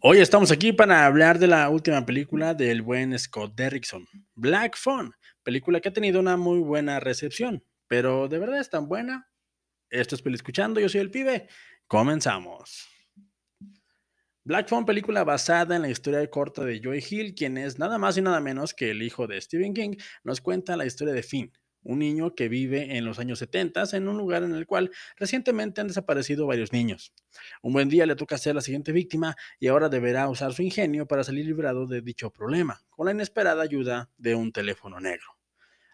Hoy estamos aquí para hablar de la última película del buen Scott Derrickson, Black Phone, película que ha tenido una muy buena recepción, pero ¿de verdad es tan buena? Esto es Peli Escuchando, yo soy el pibe. Comenzamos. Black Phone, película basada en la historia corta de Joy Hill, quien es nada más y nada menos que el hijo de Stephen King, nos cuenta la historia de Finn, un niño que vive en los años 70 en un lugar en el cual recientemente han desaparecido varios niños. Un buen día le toca ser la siguiente víctima y ahora deberá usar su ingenio para salir librado de dicho problema, con la inesperada ayuda de un teléfono negro.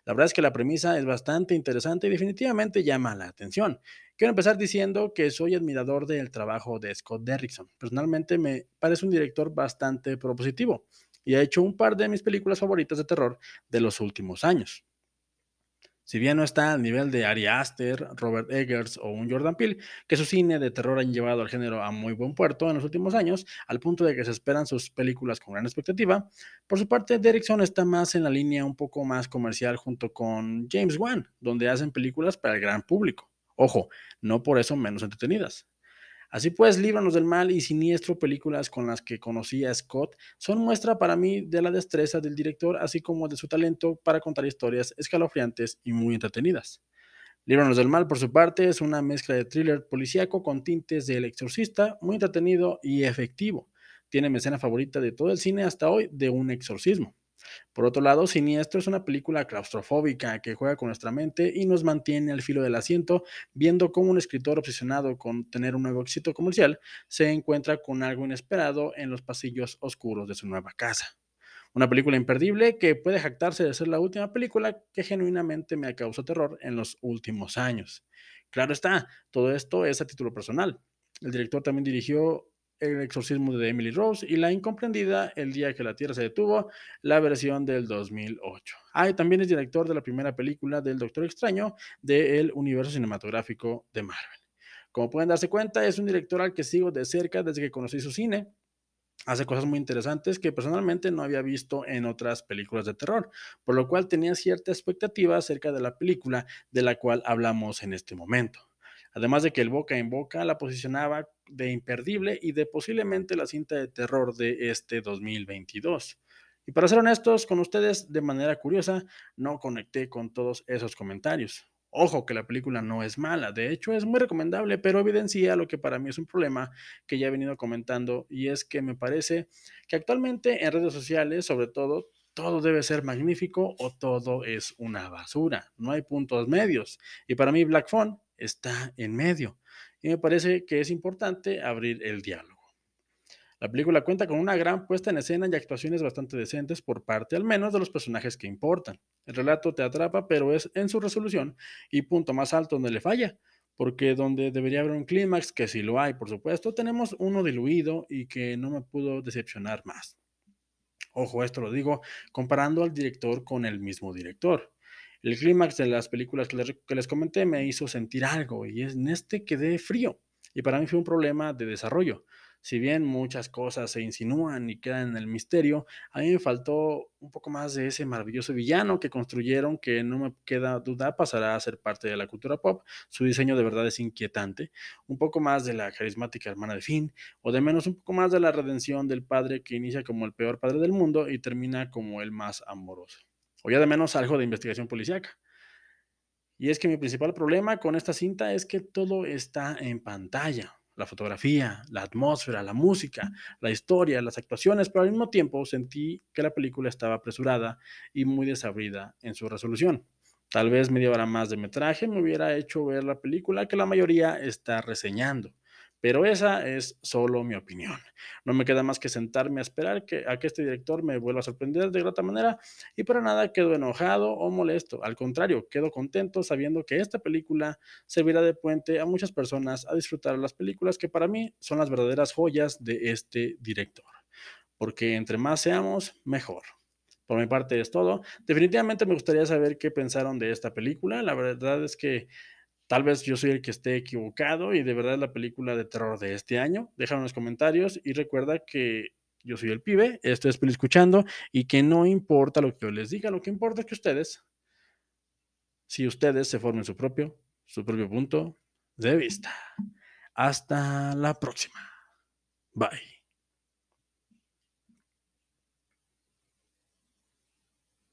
La verdad es que la premisa es bastante interesante y definitivamente llama la atención. Quiero empezar diciendo que soy admirador del trabajo de Scott Derrickson. Personalmente me parece un director bastante propositivo y ha hecho un par de mis películas favoritas de terror de los últimos años. Si bien no está al nivel de Ari Aster, Robert Eggers o un Jordan Peele, que su cine de terror han llevado al género a muy buen puerto en los últimos años, al punto de que se esperan sus películas con gran expectativa, por su parte Derrickson está más en la línea un poco más comercial junto con James Wan, donde hacen películas para el gran público. Ojo, no por eso menos entretenidas. Así pues, Líbranos del Mal y Siniestro, películas con las que conocí a Scott, son muestra para mí de la destreza del director, así como de su talento para contar historias escalofriantes y muy entretenidas. Líbranos del Mal, por su parte, es una mezcla de thriller policíaco con tintes del exorcista, muy entretenido y efectivo. Tiene mi escena favorita de todo el cine hasta hoy de un exorcismo. Por otro lado, Siniestro es una película claustrofóbica que juega con nuestra mente y nos mantiene al filo del asiento, viendo cómo un escritor obsesionado con tener un nuevo éxito comercial se encuentra con algo inesperado en los pasillos oscuros de su nueva casa. Una película imperdible que puede jactarse de ser la última película que genuinamente me causado terror en los últimos años. Claro está, todo esto es a título personal. El director también dirigió el exorcismo de Emily Rose y La incomprendida El día que la Tierra se detuvo, la versión del 2008. Ah, y también es director de la primera película del Doctor Extraño del universo cinematográfico de Marvel. Como pueden darse cuenta, es un director al que sigo de cerca desde que conocí su cine. Hace cosas muy interesantes que personalmente no había visto en otras películas de terror, por lo cual tenía cierta expectativa acerca de la película de la cual hablamos en este momento además de que el boca en boca la posicionaba de imperdible y de posiblemente la cinta de terror de este 2022. Y para ser honestos con ustedes, de manera curiosa, no conecté con todos esos comentarios. Ojo que la película no es mala, de hecho es muy recomendable, pero evidencia lo que para mí es un problema que ya he venido comentando y es que me parece que actualmente en redes sociales, sobre todo, todo debe ser magnífico o todo es una basura. No hay puntos medios. Y para mí Black Phone está en medio. Y me parece que es importante abrir el diálogo. La película cuenta con una gran puesta en escena y actuaciones bastante decentes por parte al menos de los personajes que importan. El relato te atrapa, pero es en su resolución y punto más alto donde le falla, porque donde debería haber un clímax, que si lo hay, por supuesto, tenemos uno diluido y que no me pudo decepcionar más. Ojo, esto lo digo comparando al director con el mismo director. El clímax de las películas que les, comenté me hizo sentir algo y en este quedé frío. Y para mí fue un problema de desarrollo. Si bien muchas cosas se insinúan y quedan en el misterio, a mí me faltó un poco más de ese maravilloso villano que construyeron, que no me queda duda pasará a ser parte de la cultura pop. Su diseño de verdad es inquietante. Un poco más de la carismática hermana de Finn, o de menos un poco más de la redención del padre que inicia como el peor padre del mundo y termina como el más amoroso o ya de menos algo de investigación policíaca. Y es que mi principal problema con esta cinta es que todo está en pantalla. La fotografía, la atmósfera, la música, la historia, las actuaciones, pero al mismo tiempo sentí que la película estaba apresurada y muy desabrida en su resolución. Tal vez media hora más de metraje me hubiera hecho ver la película que la mayoría está reseñando. Pero esa es solo mi opinión. No me queda más que sentarme a esperar que, a que este director me vuelva a sorprender de otra manera y para nada quedo enojado o molesto. Al contrario, quedo contento sabiendo que esta película servirá de puente a muchas personas a disfrutar las películas que para mí son las verdaderas joyas de este director. Porque entre más seamos, mejor. Por mi parte es todo. Definitivamente me gustaría saber qué pensaron de esta película. La verdad es que Tal vez yo soy el que esté equivocado y de verdad es la película de terror de este año. Déjame en los comentarios y recuerda que yo soy el pibe, esto es Escuchando y que no importa lo que yo les diga, lo que importa es que ustedes, si ustedes se formen su propio, su propio punto de vista. Hasta la próxima. Bye.